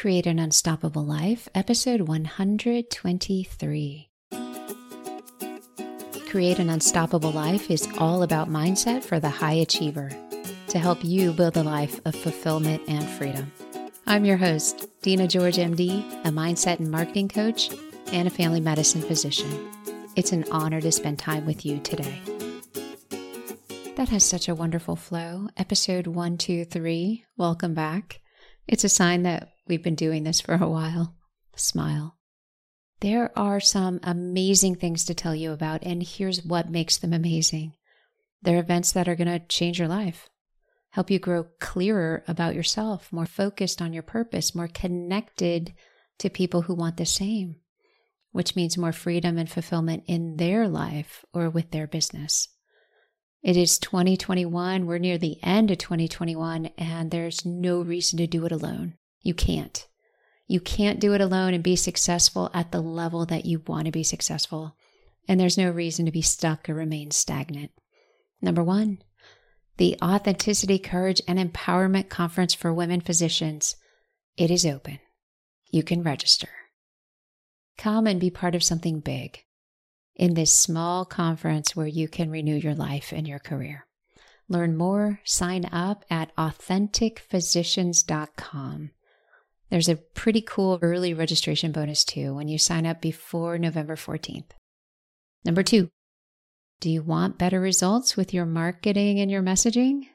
Create an Unstoppable Life, episode 123. Create an Unstoppable Life is all about mindset for the high achiever to help you build a life of fulfillment and freedom. I'm your host, Dina George, MD, a mindset and marketing coach and a family medicine physician. It's an honor to spend time with you today. That has such a wonderful flow. Episode 123. Welcome back. It's a sign that we've been doing this for a while. Smile. There are some amazing things to tell you about, and here's what makes them amazing. They're events that are going to change your life, help you grow clearer about yourself, more focused on your purpose, more connected to people who want the same, which means more freedom and fulfillment in their life or with their business. It is 2021. We're near the end of 2021, and there's no reason to do it alone. You can't. You can't do it alone and be successful at the level that you want to be successful. And there's no reason to be stuck or remain stagnant. Number one, the Authenticity, Courage, and Empowerment Conference for Women Physicians. It is open. You can register. Come and be part of something big in this small conference where you can renew your life and your career. Learn more, sign up at authenticphysicians.com. There's a pretty cool early registration bonus too when you sign up before November 14th. Number two, do you want better results with your marketing and your messaging?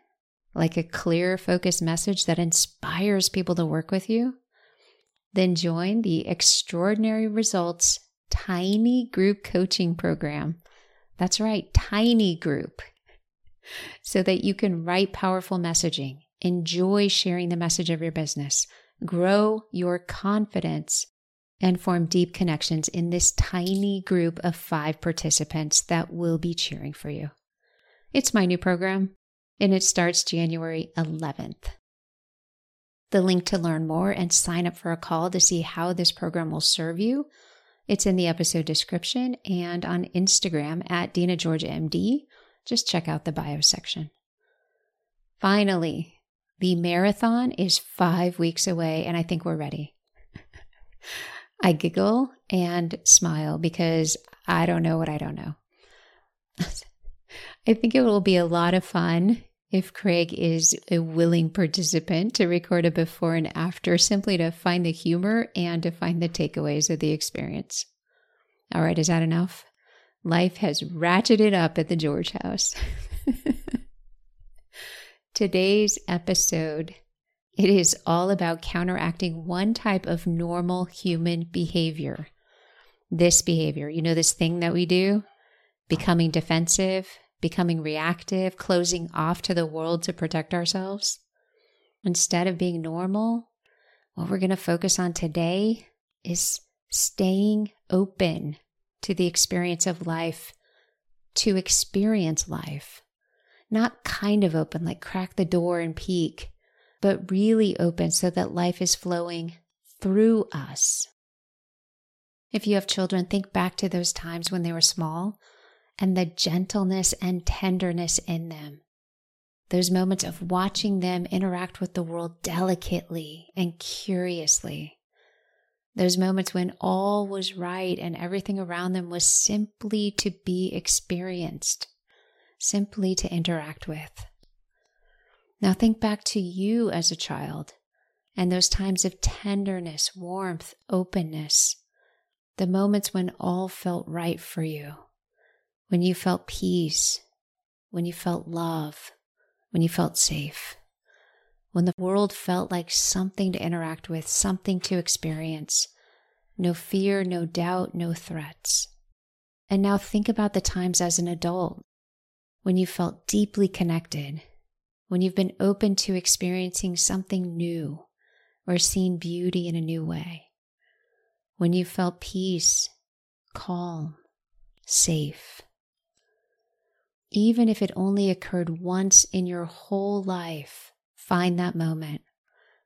Like a clear, focused message that inspires people to work with you? Then join the Extraordinary Results tiny group coaching program. That's right, tiny group. So that you can write powerful messaging, enjoy sharing the message of your business, grow your confidence, and form deep connections in this tiny group of five participants that will be cheering for you. It's my new program, and it starts January 11th. The link to learn more and sign up for a call to see how this program will serve you it's in the episode description and on Instagram at Dina George MD. Just check out the bio section. Finally, the marathon is five weeks away, and I think we're ready. I giggle and smile because I don't know what I don't know. I think it will be a lot of fun if Craig is a willing participant to record a before and after, simply to find the humor and to find the takeaways of the experience. All right, is that enough? Life has ratcheted up at the George house. Today's episode it is all about counteracting one type of normal human behavior. This behavior, you know, this thing that we do, becoming defensive, becoming reactive, closing off to the world to protect ourselves. Instead of being normal, what we're going to focus on today is staying open to the experience of life, to experience life. Not kind of open, like crack the door and peek, but really open so that life is flowing through us. If you have children, think back to those times when they were small and the gentleness and tenderness in them. Those moments of watching them interact with the world delicately and curiously. Those moments when all was right and everything around them was simply to be experienced, simply to interact with. Now think back to you as a child and those times of tenderness, warmth, openness, the moments when all felt right for you when you felt peace, when you felt love, when you felt safe, when the world felt like something to interact with, something to experience. No fear, no doubt, no threats. And now think about the times as an adult when you felt deeply connected, when you've been open to experiencing something new or seeing beauty in a new way, when you felt peace, calm, safe even if it only occurred once in your whole life, find that moment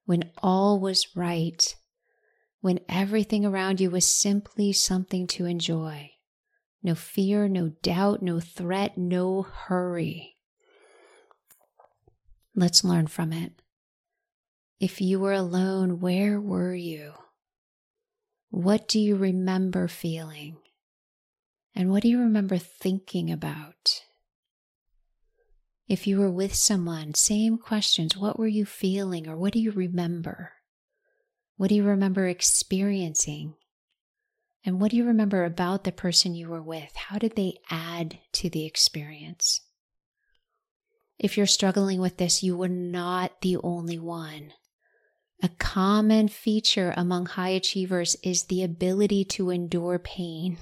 when all was right, when everything around you was simply something to enjoy. No fear, no doubt, no threat, no hurry. Let's learn from it. If you were alone, where were you? What do you remember feeling? And what do you remember thinking about? If you were with someone, same questions. What were you feeling or what do you remember? What do you remember experiencing? And what do you remember about the person you were with? How did they add to the experience? If you're struggling with this, you were not the only one. A common feature among high achievers is the ability to endure pain,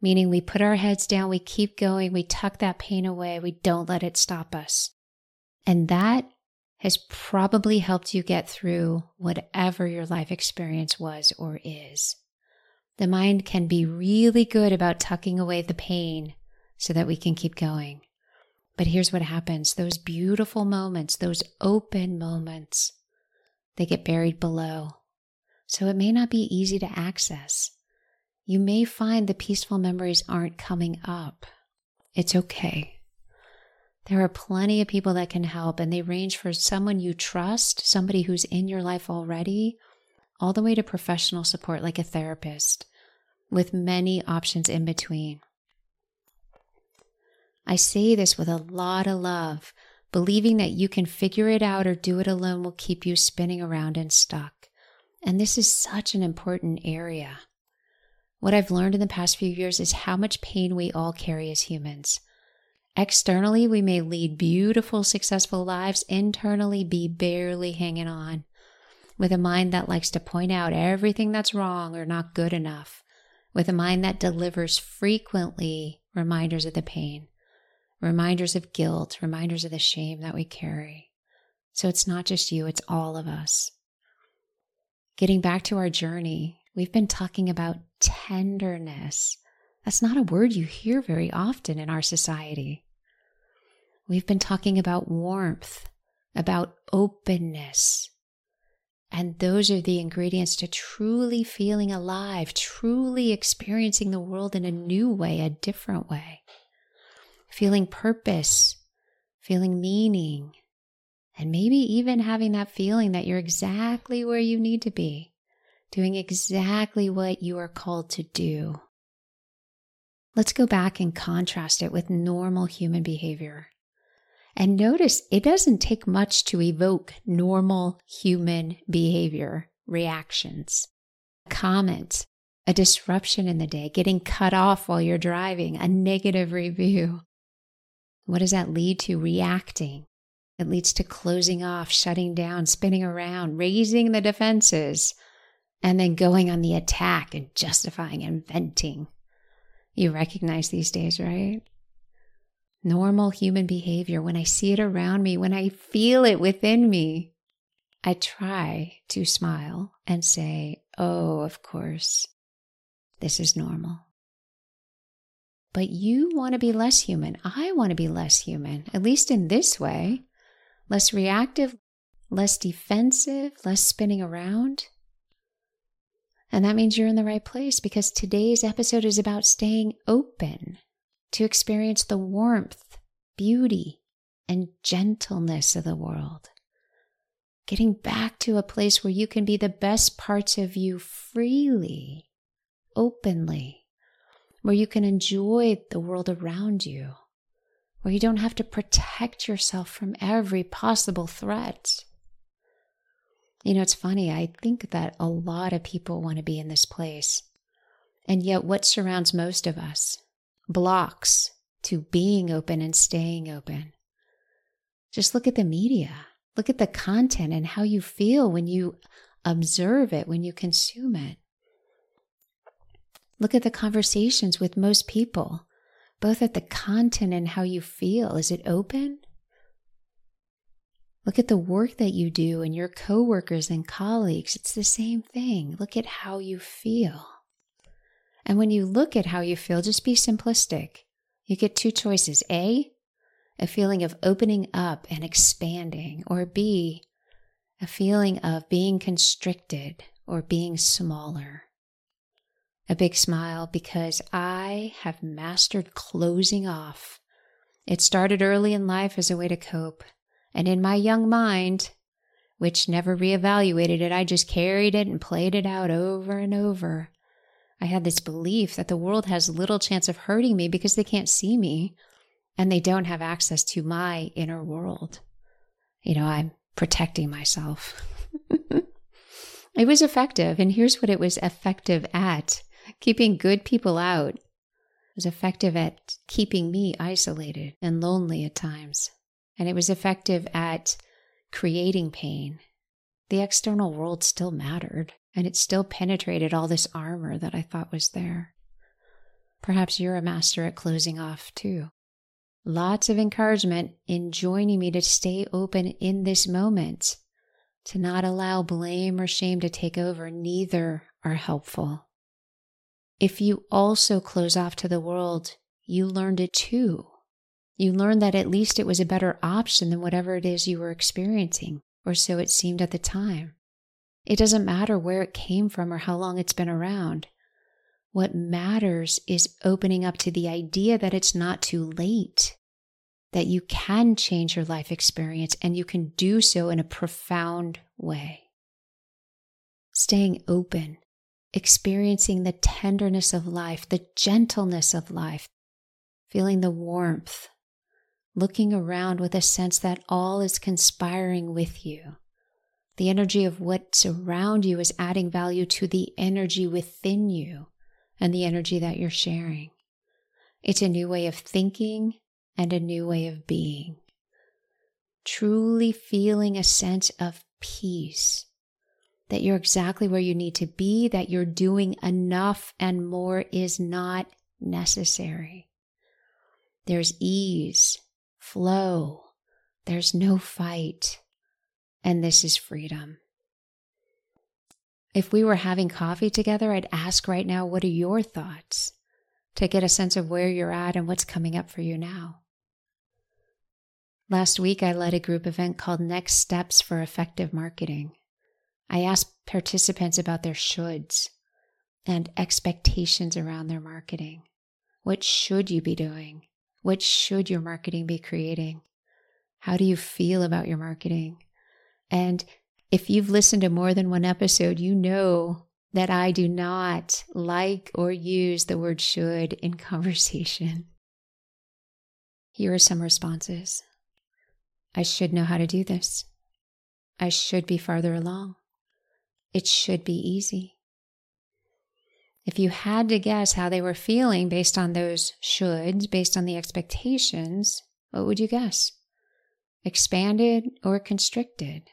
meaning we put our heads down, we keep going, we tuck that pain away, we don't let it stop us. And that has probably helped you get through whatever your life experience was or is. The mind can be really good about tucking away the pain so that we can keep going. But here's what happens those beautiful moments, those open moments, they get buried below. So it may not be easy to access. You may find the peaceful memories aren't coming up. It's okay. There are plenty of people that can help, and they range for someone you trust, somebody who's in your life already, all the way to professional support like a therapist, with many options in between. I say this with a lot of love Believing that you can figure it out or do it alone will keep you spinning around and stuck. And this is such an important area. What I've learned in the past few years is how much pain we all carry as humans. Externally, we may lead beautiful, successful lives, internally, be barely hanging on, with a mind that likes to point out everything that's wrong or not good enough, with a mind that delivers frequently reminders of the pain reminders of guilt, reminders of the shame that we carry. So it's not just you, it's all of us. Getting back to our journey, we've been talking about tenderness. That's not a word you hear very often in our society. We've been talking about warmth, about openness. And those are the ingredients to truly feeling alive, truly experiencing the world in a new way, a different way feeling purpose, feeling meaning, and maybe even having that feeling that you're exactly where you need to be, doing exactly what you are called to do. Let's go back and contrast it with normal human behavior. And notice it doesn't take much to evoke normal human behavior reactions. A comment, a disruption in the day, getting cut off while you're driving, a negative review, what does that lead to? Reacting. It leads to closing off, shutting down, spinning around, raising the defenses, and then going on the attack and justifying and venting. You recognize these days, right? Normal human behavior, when I see it around me, when I feel it within me, I try to smile and say, Oh, of course, this is normal. But you want to be less human. I want to be less human, at least in this way less reactive, less defensive, less spinning around. And that means you're in the right place because today's episode is about staying open to experience the warmth, beauty, and gentleness of the world. Getting back to a place where you can be the best parts of you freely, openly where you can enjoy the world around you, where you don't have to protect yourself from every possible threat. You know, it's funny, I think that a lot of people want to be in this place. And yet, what surrounds most of us blocks to being open and staying open. Just look at the media, look at the content and how you feel when you observe it, when you consume it. Look at the conversations with most people, both at the content and how you feel. Is it open? Look at the work that you do and your coworkers and colleagues. It's the same thing. Look at how you feel. And when you look at how you feel, just be simplistic. You get two choices A, a feeling of opening up and expanding, or B, a feeling of being constricted or being smaller a big smile because I have mastered closing off. It started early in life as a way to cope. And in my young mind, which never reevaluated it. I just carried it and played it out over and over. I had this belief that the world has little chance of hurting me because they can't see me and they don't have access to my inner world. You know, I'm protecting myself. it was effective, and here's what it was effective at keeping good people out. It was effective at keeping me isolated and lonely at times. And it was effective at creating pain. The external world still mattered and it still penetrated all this armor that I thought was there. Perhaps you're a master at closing off too. Lots of encouragement in joining me to stay open in this moment, to not allow blame or shame to take over. Neither are helpful. If you also close off to the world, you learned it too. You learned that at least it was a better option than whatever it is you were experiencing, or so it seemed at the time. It doesn't matter where it came from or how long it's been around. What matters is opening up to the idea that it's not too late, that you can change your life experience and you can do so in a profound way. Staying open, experiencing the tenderness of life, the gentleness of life, feeling the warmth, looking around with a sense that all is conspiring with you the energy of what's around you is adding value to the energy within you and the energy that you're sharing. It's a new way of thinking and a new way of being. Truly feeling a sense of peace, that you're exactly where you need to be, that you're doing enough and more is not necessary. There's ease, flow, there's no fight. And this is freedom. If we were having coffee together, I'd ask right now, what are your thoughts? To get a sense of where you're at and what's coming up for you now. Last week, I led a group event called Next Steps for Effective Marketing. I asked participants about their shoulds and expectations around their marketing. What should you be doing? What should your marketing be creating? How do you feel about your marketing? And if you've listened to more than one episode, you know that I do not like or use the word should in conversation. Here are some responses I should know how to do this. I should be farther along. It should be easy. If you had to guess how they were feeling based on those shoulds, based on the expectations, what would you guess? Expanded or constricted?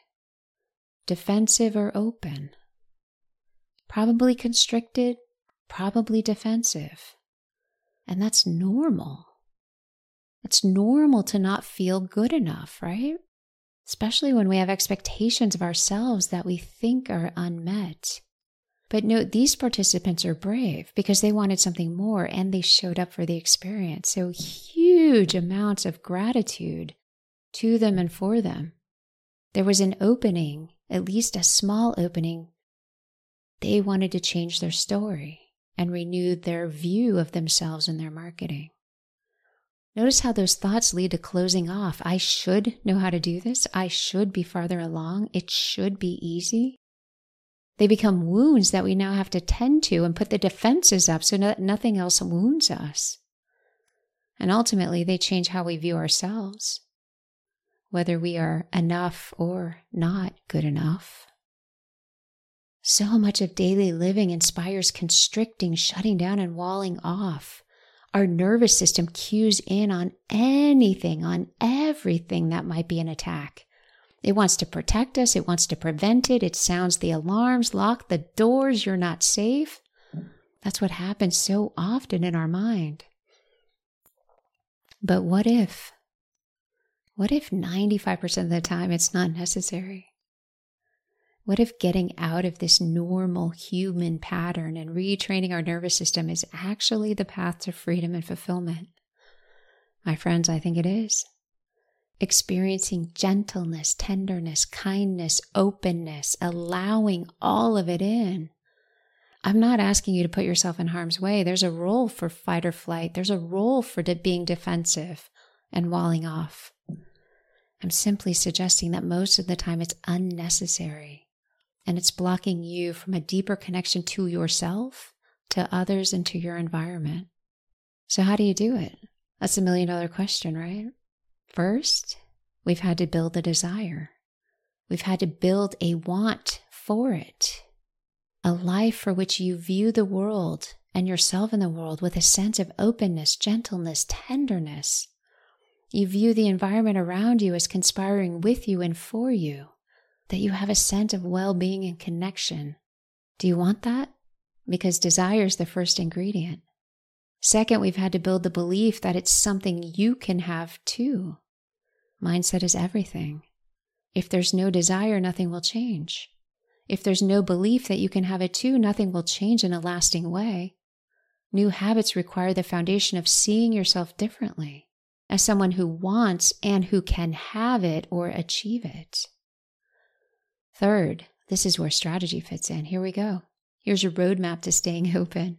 Defensive or open. Probably constricted, probably defensive. And that's normal. It's normal to not feel good enough, right? Especially when we have expectations of ourselves that we think are unmet. But note, these participants are brave because they wanted something more and they showed up for the experience. So, huge amounts of gratitude to them and for them. There was an opening at least a small opening, they wanted to change their story and renew their view of themselves in their marketing. Notice how those thoughts lead to closing off. I should know how to do this. I should be farther along. It should be easy. They become wounds that we now have to tend to and put the defenses up so that nothing else wounds us. And ultimately, they change how we view ourselves whether we are enough or not good enough. So much of daily living inspires constricting, shutting down, and walling off. Our nervous system cues in on anything, on everything that might be an attack. It wants to protect us, it wants to prevent it, it sounds the alarms, lock the doors, you're not safe. That's what happens so often in our mind. But what if what if 95% of the time it's not necessary? What if getting out of this normal human pattern and retraining our nervous system is actually the path to freedom and fulfillment? My friends, I think it is. Experiencing gentleness, tenderness, kindness, openness, allowing all of it in. I'm not asking you to put yourself in harm's way. There's a role for fight or flight, there's a role for being defensive and walling off. I'm simply suggesting that most of the time it's unnecessary and it's blocking you from a deeper connection to yourself, to others, and to your environment. So, how do you do it? That's a million dollar question, right? First, we've had to build a desire. We've had to build a want for it, a life for which you view the world and yourself in the world with a sense of openness, gentleness, tenderness. You view the environment around you as conspiring with you and for you, that you have a sense of well being and connection. Do you want that? Because desire is the first ingredient. Second, we've had to build the belief that it's something you can have too. Mindset is everything. If there's no desire, nothing will change. If there's no belief that you can have it too, nothing will change in a lasting way. New habits require the foundation of seeing yourself differently as someone who wants and who can have it or achieve it. Third, this is where strategy fits in. Here we go. Here's your roadmap to staying open,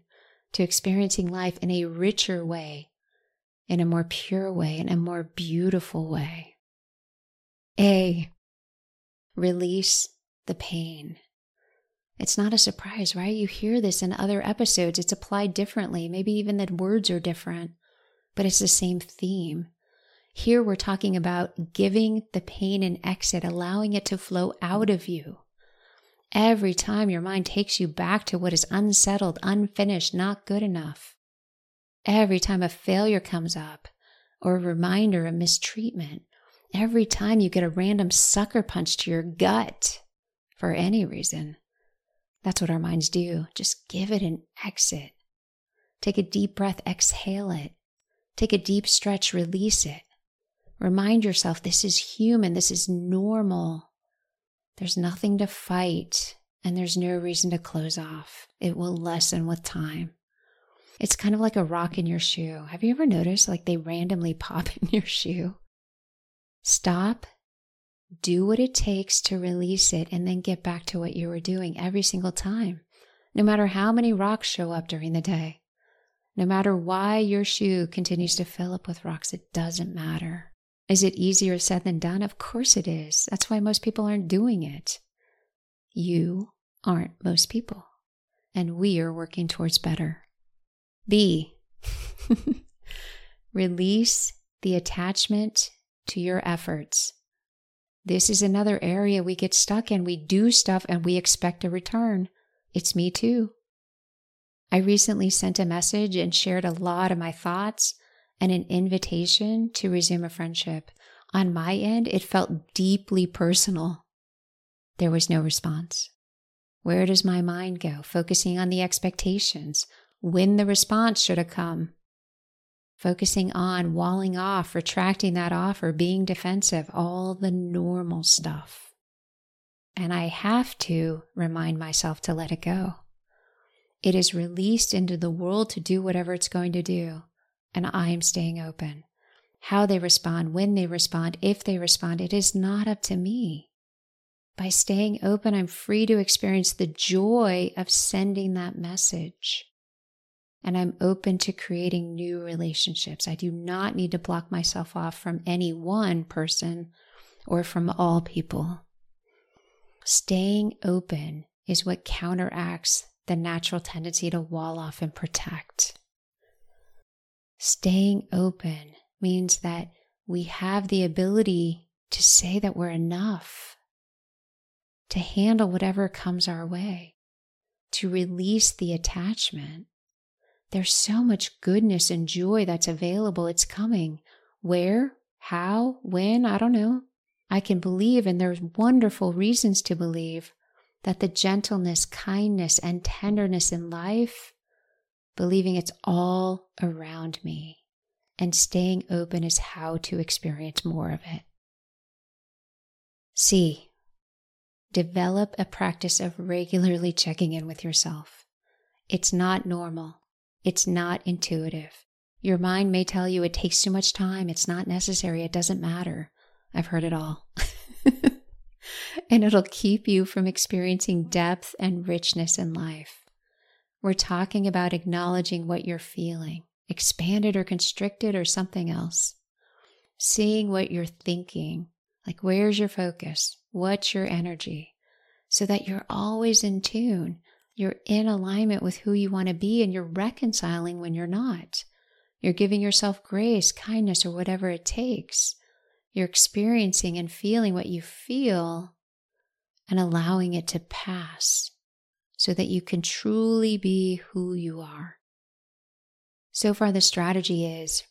to experiencing life in a richer way, in a more pure way, in a more beautiful way. A, release the pain. It's not a surprise, right? You hear this in other episodes. It's applied differently. Maybe even the words are different, but it's the same theme. Here we're talking about giving the pain an exit, allowing it to flow out of you. Every time your mind takes you back to what is unsettled, unfinished, not good enough. Every time a failure comes up, or a reminder of mistreatment. Every time you get a random sucker punch to your gut for any reason. That's what our minds do. Just give it an exit. Take a deep breath, exhale it. Take a deep stretch, release it. Remind yourself this is human, this is normal. There's nothing to fight, and there's no reason to close off. It will lessen with time. It's kind of like a rock in your shoe. Have you ever noticed like they randomly pop in your shoe? Stop do what it takes to release it and then get back to what you were doing every single time, no matter how many rocks show up during the day. No matter why your shoe continues to fill up with rocks, it doesn't matter. Is it easier said than done? Of course it is. That's why most people aren't doing it. You aren't most people. And we are working towards better. B. Release the attachment to your efforts this is another area we get stuck in. We do stuff and we expect a return. It's me too. I recently sent a message and shared a lot of my thoughts and an invitation to resume a friendship. On my end, it felt deeply personal. There was no response. Where does my mind go? Focusing on the expectations, when the response should have come focusing on walling off, retracting that offer, being defensive, all the normal stuff. And I have to remind myself to let it go. It is released into the world to do whatever it's going to do, and I am staying open. How they respond, when they respond, if they respond, it is not up to me. By staying open, I'm free to experience the joy of sending that message and I'm open to creating new relationships. I do not need to block myself off from any one person or from all people. Staying open is what counteracts the natural tendency to wall off and protect. Staying open means that we have the ability to say that we're enough, to handle whatever comes our way, to release the attachment there's so much goodness and joy that's available. It's coming. Where? How? When? I don't know. I can believe, and there's wonderful reasons to believe, that the gentleness, kindness, and tenderness in life, believing it's all around me, and staying open is how to experience more of it. C. Develop a practice of regularly checking in with yourself. It's not normal it's not intuitive. Your mind may tell you it takes too much time, it's not necessary, it doesn't matter. I've heard it all. and it'll keep you from experiencing depth and richness in life. We're talking about acknowledging what you're feeling, expanded or constricted or something else. Seeing what you're thinking, Like, where's your focus? What's your energy? So that you're always in tune. You're in alignment with who you want to be and you're reconciling when you're not. You're giving yourself grace, kindness, or whatever it takes. You're experiencing and feeling what you feel and allowing it to pass so that you can truly be who you are. So far, the strategy is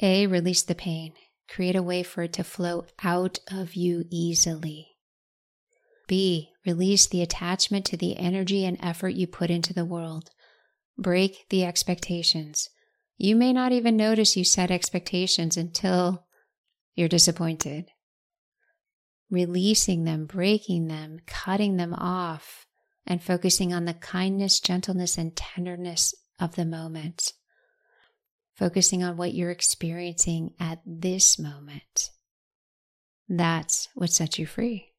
A, release the pain, create a way for it to flow out of you easily. B, release the attachment to the energy and effort you put into the world. Break the expectations. You may not even notice you set expectations until you're disappointed. Releasing them, breaking them, cutting them off, and focusing on the kindness, gentleness, and tenderness of the moment. Focusing on what you're experiencing at this moment. That's what sets you free.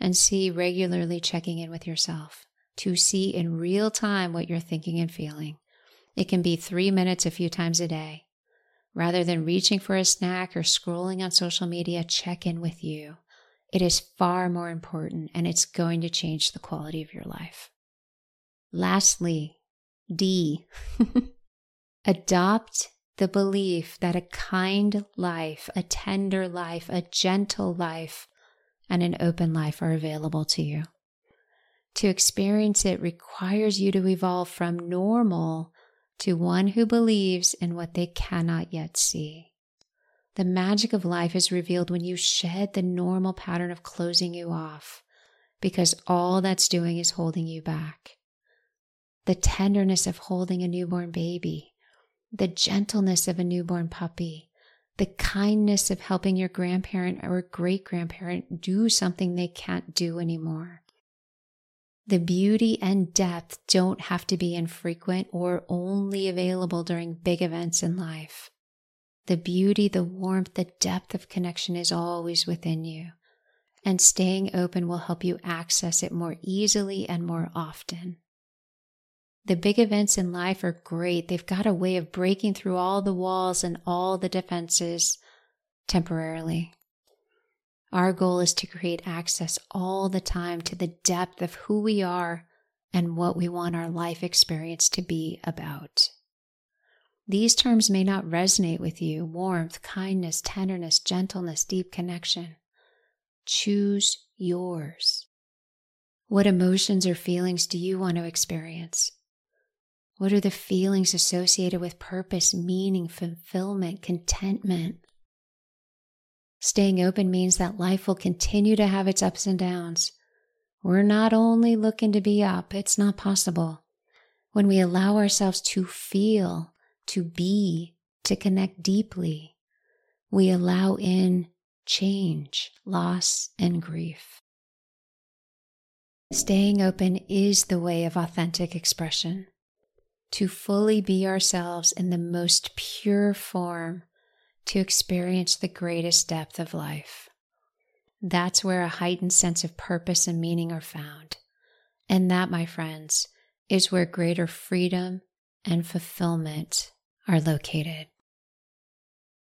And see regularly checking in with yourself to see in real time what you're thinking and feeling. It can be three minutes a few times a day. Rather than reaching for a snack or scrolling on social media, check in with you. It is far more important and it's going to change the quality of your life. Lastly, D, adopt the belief that a kind life, a tender life, a gentle life, and an open life are available to you. To experience it requires you to evolve from normal to one who believes in what they cannot yet see. The magic of life is revealed when you shed the normal pattern of closing you off, because all that's doing is holding you back. The tenderness of holding a newborn baby, the gentleness of a newborn puppy, the kindness of helping your grandparent or great grandparent do something they can't do anymore. The beauty and depth don't have to be infrequent or only available during big events in life. The beauty, the warmth, the depth of connection is always within you, and staying open will help you access it more easily and more often. The big events in life are great. They've got a way of breaking through all the walls and all the defenses temporarily. Our goal is to create access all the time to the depth of who we are and what we want our life experience to be about. These terms may not resonate with you warmth, kindness, tenderness, gentleness, deep connection. Choose yours. What emotions or feelings do you want to experience? What are the feelings associated with purpose, meaning, fulfillment, contentment? Staying open means that life will continue to have its ups and downs. We're not only looking to be up, it's not possible. When we allow ourselves to feel, to be, to connect deeply, we allow in change, loss, and grief. Staying open is the way of authentic expression. To fully be ourselves in the most pure form to experience the greatest depth of life. That's where a heightened sense of purpose and meaning are found. And that, my friends, is where greater freedom and fulfillment are located.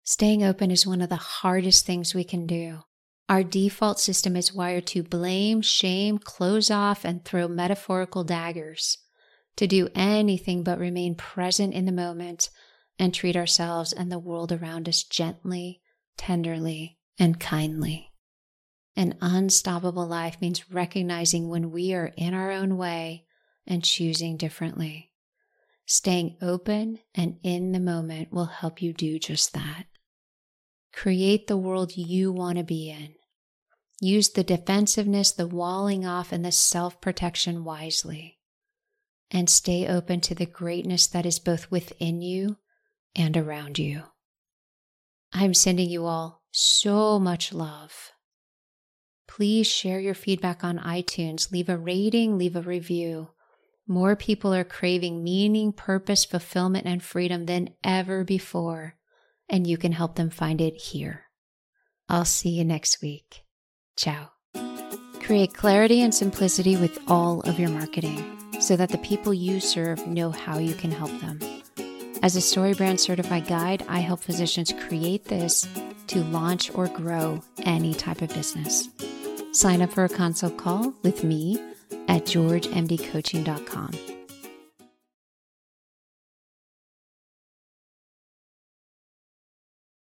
Staying open is one of the hardest things we can do. Our default system is wired to blame, shame, close off, and throw metaphorical daggers, to do anything but remain present in the moment and treat ourselves and the world around us gently, tenderly, and kindly. An unstoppable life means recognizing when we are in our own way and choosing differently. Staying open and in the moment will help you do just that. Create the world you want to be in. Use the defensiveness, the walling off, and the self protection wisely. And stay open to the greatness that is both within you and around you. I'm sending you all so much love. Please share your feedback on iTunes, leave a rating, leave a review. More people are craving meaning, purpose, fulfillment, and freedom than ever before, and you can help them find it here. I'll see you next week. Ciao. Create clarity and simplicity with all of your marketing so that the people you serve know how you can help them. As a StoryBrand certified guide, I help physicians create this to launch or grow any type of business. Sign up for a consult call with me at georgemdcoaching.com.